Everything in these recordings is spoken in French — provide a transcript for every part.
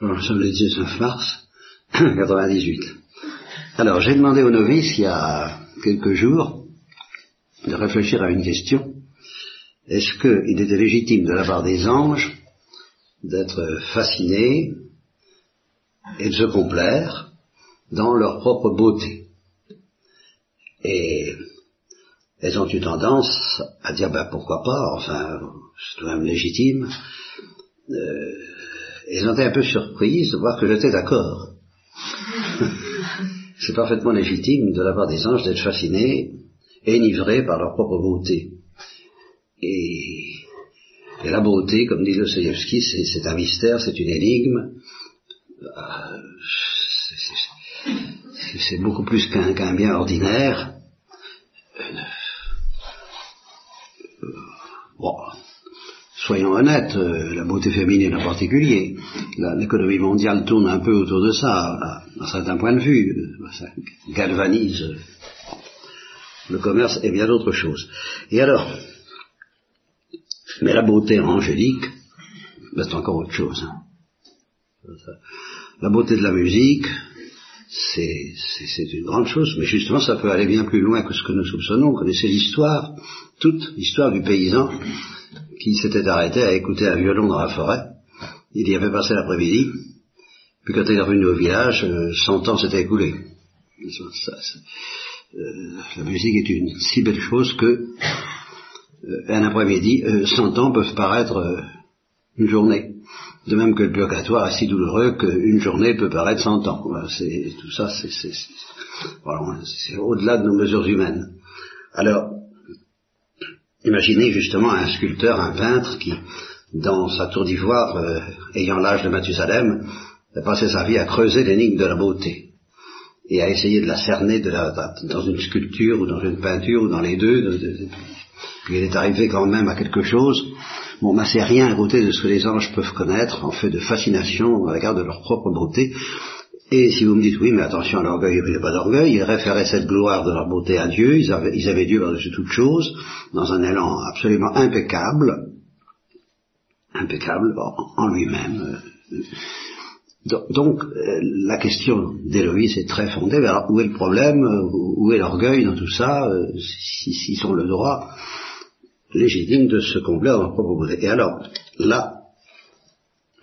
nous sommes le 19 mars 98. Alors, j'ai demandé aux novices il y a quelques jours de réfléchir à une question. Est-ce qu'il était légitime de la part des anges d'être fascinés et de se complaire dans leur propre beauté? Et elles ont eu tendance à dire ben pourquoi pas, enfin c'est tout de même légitime. Euh, elles ont été un peu surprises de voir que j'étais d'accord. c'est parfaitement légitime de la part des anges d'être fascinés, enivrés par leur propre beauté. Et, la beauté, comme dit Dostoevsky, c'est un mystère, c'est une énigme. Euh, c'est beaucoup plus qu'un bien ordinaire. Bon, soyons honnêtes, euh, la beauté féminine en particulier, l'économie mondiale tourne un peu autour de ça, à, un certain point de vue, ça galvanise le commerce et bien d'autres choses. Et alors, mais la beauté angélique, ben, c'est encore autre chose. Hein. La beauté de la musique, c'est une grande chose, mais justement ça peut aller bien plus loin que ce que nous soupçonnons. Vous connaissez l'histoire, toute l'histoire du paysan qui s'était arrêté à écouter un violon dans la forêt. Il y avait passé l'après-midi, puis quand il est revenu au village, euh, cent ans s'était écoulé. Euh, la musique est une si belle chose que euh, un après-midi, cent ans peuvent paraître une journée. De même que le purgatoire est si douloureux qu'une journée peut paraître cent ans. tout ça, c'est au-delà de nos mesures humaines. Alors, imaginez justement un sculpteur, un peintre qui, dans sa tour d'ivoire, euh, ayant l'âge de Mathusalem, a passé sa vie à creuser l'énigme de la beauté et à essayer de la cerner dans une sculpture ou dans une peinture ou dans les deux. puis il est arrivé quand même à quelque chose Bon, ben c'est rien à de ce que les anges peuvent connaître en fait de fascination à l'égard de leur propre beauté. Et si vous me dites oui, mais attention à l'orgueil, il n'y a pas d'orgueil, ils référaient cette gloire de leur beauté à Dieu, ils avaient, Dieu par-dessus toute chose, dans un élan absolument impeccable, impeccable en, lui-même. Donc, euh, la question d'Héloïse est très fondée. Alors, où est le problème Où est l'orgueil dans tout ça S'ils sont le droit légitime de se combler dans leur propre beauté. Et alors, là,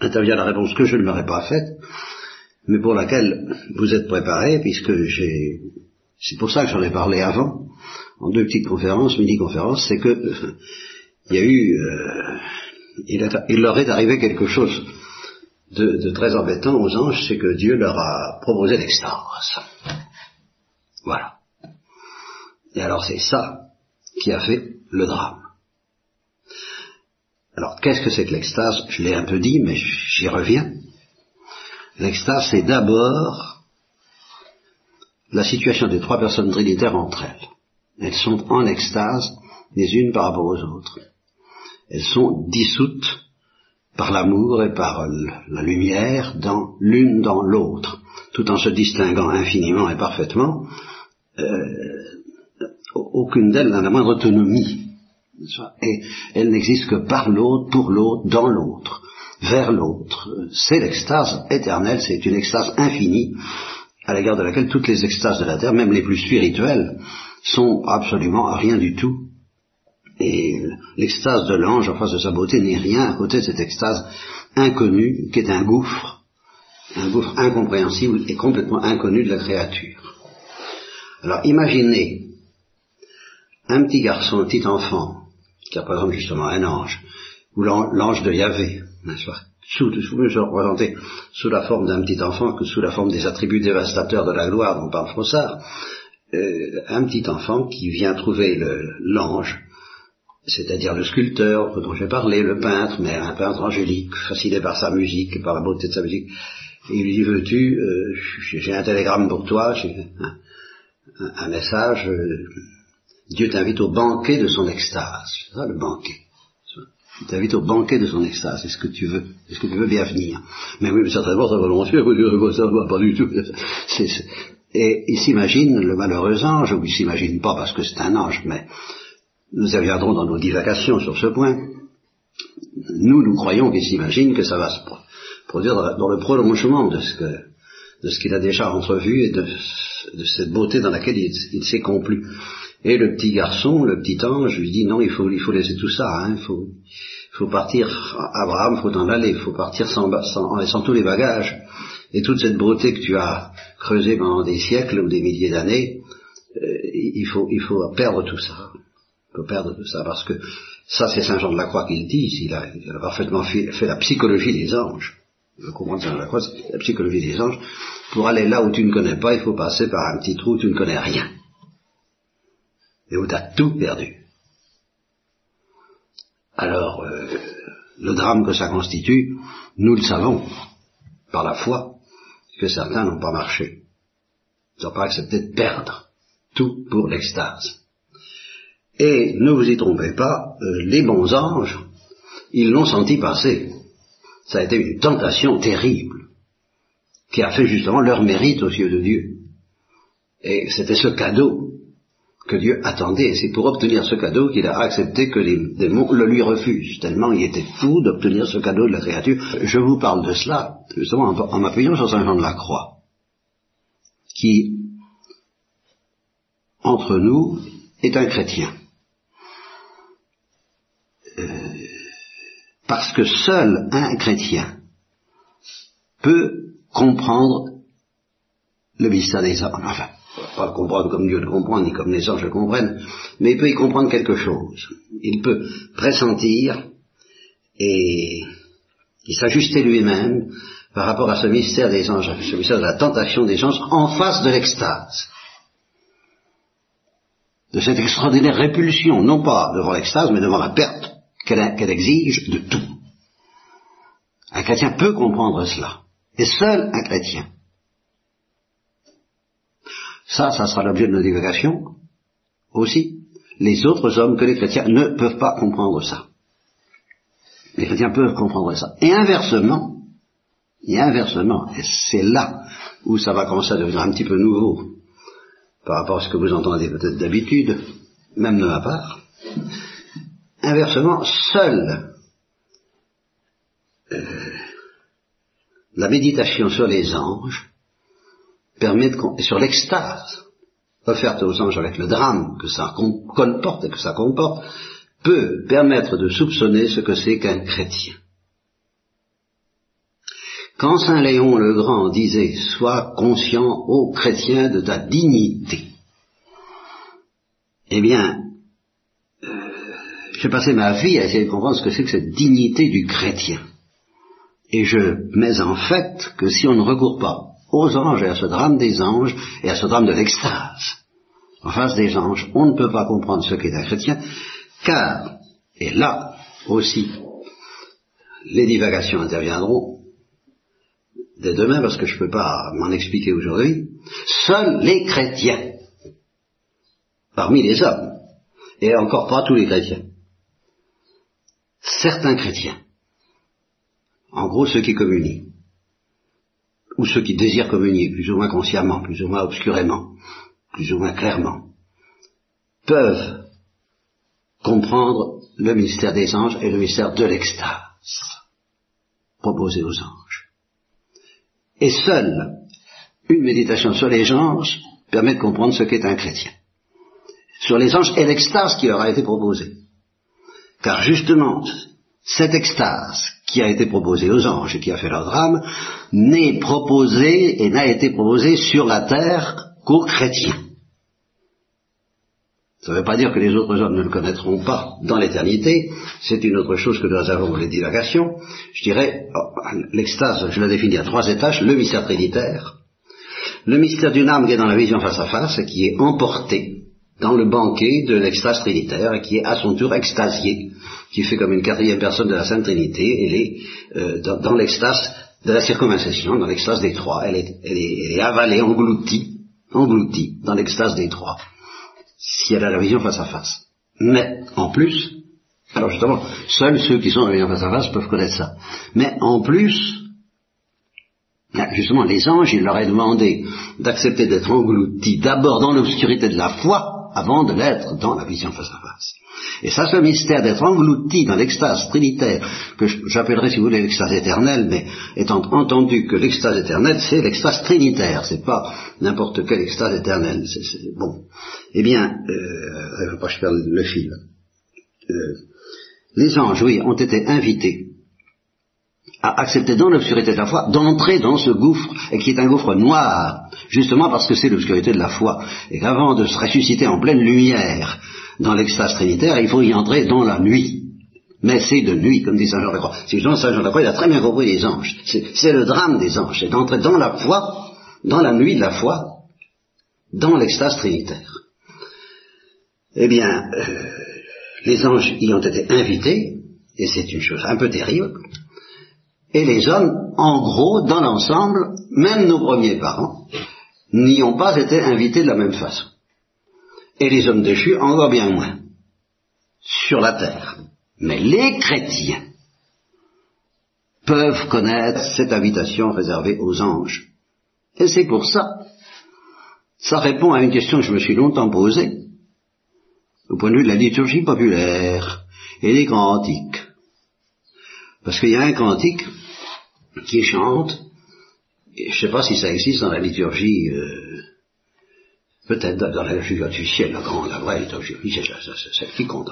intervient la réponse que je ne leur ai pas faite, mais pour laquelle vous êtes préparés, puisque j'ai... C'est pour ça que j'en ai parlé avant, en deux petites conférences, mini-conférences, c'est que euh, il y a eu... Euh, il, leur est arrivé quelque chose de, de très embêtant aux anges, c'est que Dieu leur a proposé l'extase. Voilà. Et alors c'est ça qui a fait le drame. Alors, qu'est-ce que c'est que l'extase? Je l'ai un peu dit, mais j'y reviens. L'extase, c'est d'abord la situation des trois personnes trinitaires entre elles. Elles sont en extase les unes par rapport aux autres. Elles sont dissoutes par l'amour et par la lumière dans l'une dans l'autre, tout en se distinguant infiniment et parfaitement. Euh, aucune d'elles n'a la moindre autonomie et elle n'existe que par l'autre, pour l'autre, dans l'autre, vers l'autre. C'est l'extase éternelle, c'est une extase infinie, à l'égard de laquelle toutes les extases de la terre, même les plus spirituelles, sont absolument rien du tout. Et l'extase de l'ange en face de sa beauté n'est rien à côté de cette extase inconnue qui est un gouffre, un gouffre incompréhensible et complètement inconnu de la créature. Alors imaginez un petit garçon, un petit enfant, qui représente justement un ange, ou l'ange de Yahvé, n'est-ce pas sous, représenter sous la forme d'un petit enfant que sous la forme des attributs dévastateurs de la gloire dont parle Frossard, euh, un petit enfant qui vient trouver l'ange, c'est-à-dire le sculpteur dont j'ai parlé, le peintre, mais un peintre angélique, fasciné par sa musique, par la beauté de sa musique, et il lui dit, veux-tu, euh, j'ai un télégramme pour toi, j'ai un, message, euh, Dieu t'invite au banquet de son extase. Ça le banquet. Il t'invite au banquet de son extase. Est-ce que tu veux, est-ce que tu veux bien venir Mais oui, mais certainement, ça volontiers, ça ne va pas du tout. et il s'imagine le malheureux ange, ou il s'imagine pas parce que c'est un ange, mais nous reviendrons dans nos divagations sur ce point. Nous, nous croyons qu'il s'imagine que ça va se produire dans le prolongement de ce que de ce qu'il a déjà entrevu et de, cette beauté dans laquelle il, s'est complu. Et le petit garçon, le petit ange, lui dit non, il faut, il faut laisser tout ça, hein, il faut, il faut partir, Abraham, faut en aller, il faut partir sans, sans, laissant tous les bagages. Et toute cette beauté que tu as creusée pendant des siècles ou des milliers d'années, euh, il, faut, il faut perdre tout ça. Il faut perdre tout ça, parce que ça c'est Saint Jean de la Croix qui le dit, il a, il a parfaitement fait, la psychologie des anges le courant de la Croix, la psychologie des anges, pour aller là où tu ne connais pas, il faut passer par un petit trou où tu ne connais rien. Et où tu tout perdu. Alors, euh, le drame que ça constitue, nous le savons, par la foi, que certains n'ont pas marché. Ils n'ont pas accepté de perdre tout pour l'extase. Et ne vous y trompez pas, euh, les bons anges, ils l'ont senti passer ça a été une tentation terrible qui a fait justement leur mérite aux yeux de Dieu. Et c'était ce cadeau que Dieu attendait, et c'est pour obtenir ce cadeau qu'il a accepté que les démons le lui refusent, tellement il était fou d'obtenir ce cadeau de la créature. Je vous parle de cela, justement, en, m'appuyant sur Saint Jean de la Croix, qui, entre nous, est un chrétien. Euh, parce que seul un chrétien peut comprendre le mystère des anges. Enfin, pas le comprendre comme Dieu le comprend, ni comme les anges le comprennent, mais il peut y comprendre quelque chose. Il peut pressentir et, s'ajuster lui-même par rapport à ce mystère des anges, ce mystère de la tentation des anges en face de l'extase. De cette extraordinaire répulsion, non pas devant l'extase, mais devant la perte qu'elle exige de tout. Un chrétien peut comprendre cela. Et seul un chrétien. Ça, ça sera l'objet de nos divagations aussi. Les autres hommes que les chrétiens ne peuvent pas comprendre ça. Les chrétiens peuvent comprendre ça. Et inversement, et inversement, et c'est là où ça va commencer à devenir un petit peu nouveau par rapport à ce que vous entendez peut-être d'habitude, même de ma part, Inversement, seule euh, la méditation sur les anges permet sur l'extase offerte aux anges avec le drame que ça comporte et que ça comporte, peut permettre de soupçonner ce que c'est qu'un chrétien. Quand Saint Léon le Grand disait Sois conscient, ô chrétien, de ta dignité, eh bien, j'ai passé ma vie à essayer de comprendre ce que c'est que cette dignité du chrétien. Et je mets en fait que si on ne recourt pas aux anges et à ce drame des anges et à ce drame de l'extase, en face des anges, on ne peut pas comprendre ce qu'est un chrétien, car, et là aussi, les divagations interviendront dès demain parce que je ne peux pas m'en expliquer aujourd'hui, seuls les chrétiens, parmi les hommes, et encore pas tous les chrétiens, certains chrétiens, en gros ceux qui communient, ou ceux qui désirent communier, plus ou moins consciemment, plus ou moins obscurément, plus ou moins clairement, peuvent comprendre le mystère des anges et le mystère de l'extase proposé aux anges. Et seule une méditation sur les anges permet de comprendre ce qu'est un chrétien. Sur les anges et l'extase qui leur a été proposée. Car justement, cette extase qui a été proposée aux anges et qui a fait leur drame, n'est proposée et n'a été proposée sur la terre qu'aux chrétiens. Ça ne veut pas dire que les autres hommes ne le connaîtront pas dans l'éternité, c'est une autre chose que nous avons les divagations. Je dirais, oh, l'extase, je la définis à trois étages, le mystère trinitaire, le mystère d'une âme qui est dans la vision face à face et qui est emportée dans le banquet de l'extase trinitaire qui est à son tour extasié, qui fait comme une quatrième personne de la Sainte Trinité, elle est euh, dans, l'extase de la circonvincion, dans l'extase des trois, elle est, elle est, avalée, engloutie, engloutie dans l'extase des trois, si elle a la vision face à face. Mais en plus, alors justement, seuls ceux qui sont dans la vision face à face peuvent connaître ça. Mais en plus, justement, les anges, il leur est demandé d'accepter d'être engloutis d'abord dans l'obscurité de la foi, avant de l'être dans la vision face à face. Et ça, ce mystère d'être englouti dans l'extase trinitaire, que j'appellerais, si vous voulez, l'extase éternelle, mais étant entendu que l'extase éternelle, c'est l'extase trinitaire, c'est pas n'importe quelle extase éternelle. C'est, bon. Eh bien, euh, je perds le fil. Euh, les anges, oui, ont été invités à accepter dans l'obscurité de la foi d'entrer dans ce gouffre, et qui est un gouffre noir, justement parce que c'est l'obscurité de la foi, et qu'avant de se ressusciter en pleine lumière dans l'extase trinitaire, il faut y entrer dans la nuit. Mais c'est de nuit, comme dit Saint Jean de Croix. Si Jean Saint Jean de Croix, il a très bien compris les anges. C'est le drame des anges, c'est d'entrer dans la foi, dans la nuit de la foi, dans l'extase trinitaire. Eh bien, euh, les anges y ont été invités, et c'est une chose un peu terrible, et les hommes, en gros, dans l'ensemble, même nos premiers parents, n'y ont pas été invités de la même façon. Et les hommes déchus encore bien moins, sur la terre. Mais les chrétiens peuvent connaître cette invitation réservée aux anges. Et c'est pour ça, ça répond à une question que je me suis longtemps posée, au point de vue de la liturgie populaire et des cantiques. Parce qu'il y a un cantique qui chante, je ne sais pas si ça existe dans la liturgie, euh, peut-être dans la liturgie du ciel, la grande, la vraie liturgie, c'est celle qui compte.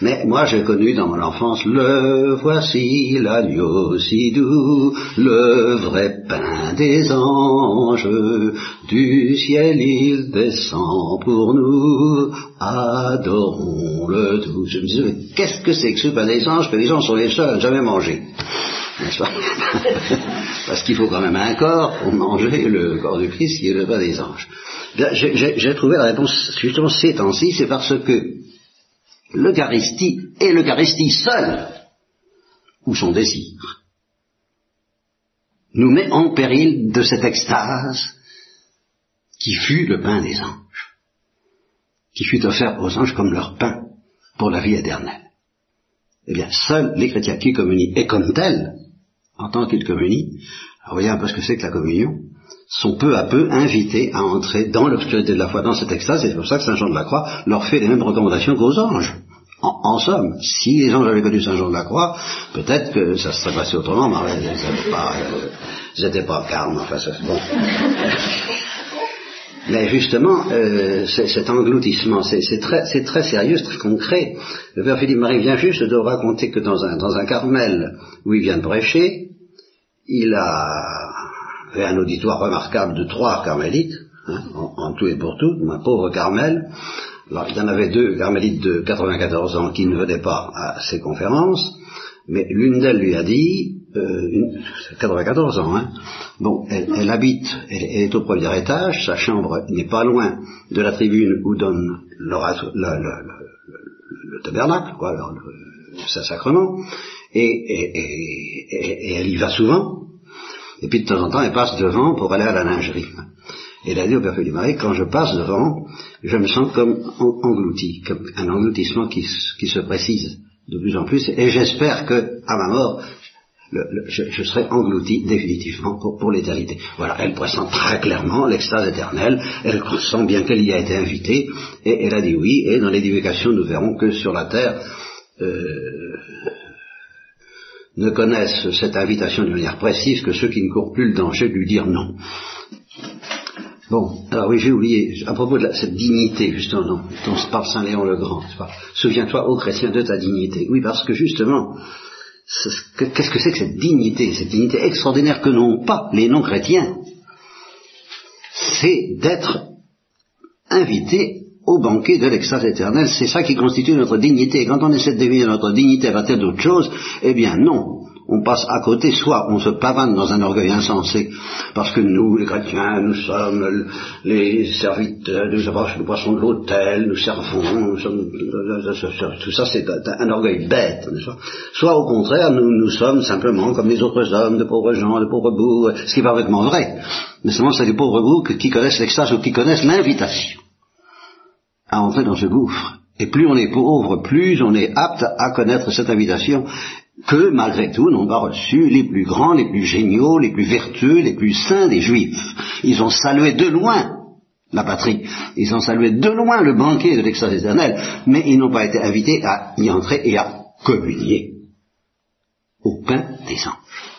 Mais moi j'ai connu dans mon enfance, le voici l'agneau si doux, le vrai pain des anges, du ciel il descend pour nous, adorons le tout. Je me disais, qu'est-ce que c'est que ce pain des anges? Que les gens sont les seuls à jamais manger Parce qu'il faut quand même un corps pour manger le corps du Christ qui est le pain des anges. J'ai trouvé la réponse justement ces temps-ci, c'est parce que l'Eucharistie est l'Eucharistie seule, ou son désir, nous met en péril de cette extase qui fut le pain des anges, qui fut offert aux anges comme leur pain pour la vie éternelle. Eh bien, seuls les chrétiens qui communient, et comme tels, en tant qu'ils communient, voyez un peu ce que c'est que la communion, sont peu à peu invités à entrer dans l'obscurité de la foi, dans cette extase, et c'est pour ça que Saint Jean de la Croix leur fait les mêmes recommandations qu'aux anges. En, somme, si les anges avaient connu Saint Jean de la Croix, peut-être que ça se serait passé autrement, mais ils n'étaient pas, euh, pas carmes, enfin, ça, bon. Mais justement, euh, cet engloutissement, c'est très, sérieux, très concret. Le Père Philippe Marie vient juste de raconter que dans un, Carmel où il vient de prêcher, il a fait un auditoire remarquable de trois carmélites, hein, en, tout et pour tout, un pauvre Carmel. Alors, il y en avait deux carmélites de 94 ans qui ne venaient pas à ces conférences, mais l'une d'elles lui a dit, euh, une, 94 ans, hein, bon, elle, habite, elle, est au premier étage, sa chambre n'est pas loin de la tribune où donne le, le, tabernacle, quoi, le, sacrement, et, elle y va souvent, et puis de temps en temps, elle passe devant pour aller à la lingerie. Elle a dit au Père Philippe Marie, quand je passe devant, je me sens comme englouti, comme un engloutissement qui, se précise de plus en plus, et j'espère que, à ma mort, je, serai englouti définitivement pour, l'éternité. Voilà, elle pressent très clairement l'extase éternelle, elle sent bien qu'elle y a été invitée, et elle a dit oui, et dans l'éducation, nous verrons que sur la terre, euh, ne connaissent cette invitation de manière précise que ceux qui ne courent plus le danger de lui dire non. Bon, alors oui, j'ai oublié, à propos de cette dignité, justement, dont parle Saint Léon le Grand, souviens-toi, ô chrétien, de ta dignité. Oui, parce que justement, qu'est-ce que c'est que cette dignité, cette dignité extraordinaire que n'ont pas les non-chrétiens? C'est d'être invité au banquet de l'extase éternelle. C'est ça qui constitue notre dignité. Quand on essaie de deviner notre dignité à partir d'autre chose, eh bien non. On passe à côté, soit on se pavane dans un orgueil insensé, parce que nous, les chrétiens, nous sommes les serviteurs, nous poissons de l'autel, nous servons, nous sommes, tout ça c'est un orgueil bête, soit au contraire, nous, sommes simplement comme les autres hommes, de pauvres gens, de pauvres bouts, ce qui est parfaitement vrai. Mais seulement c'est des pauvres bouts qui connaissent l'extase ou qui connaissent l'invitation à entrer dans ce gouffre. Et plus on est pauvre, plus on est apte à connaître cette invitation que, malgré tout, n'ont pas reçu les plus grands, les plus géniaux, les plus vertueux, les plus saints des Juifs. Ils ont salué de loin la patrie. Ils ont salué de loin le banquet de l'extase éternelle, mais ils n'ont pas été invités à y entrer et à communier au des anges.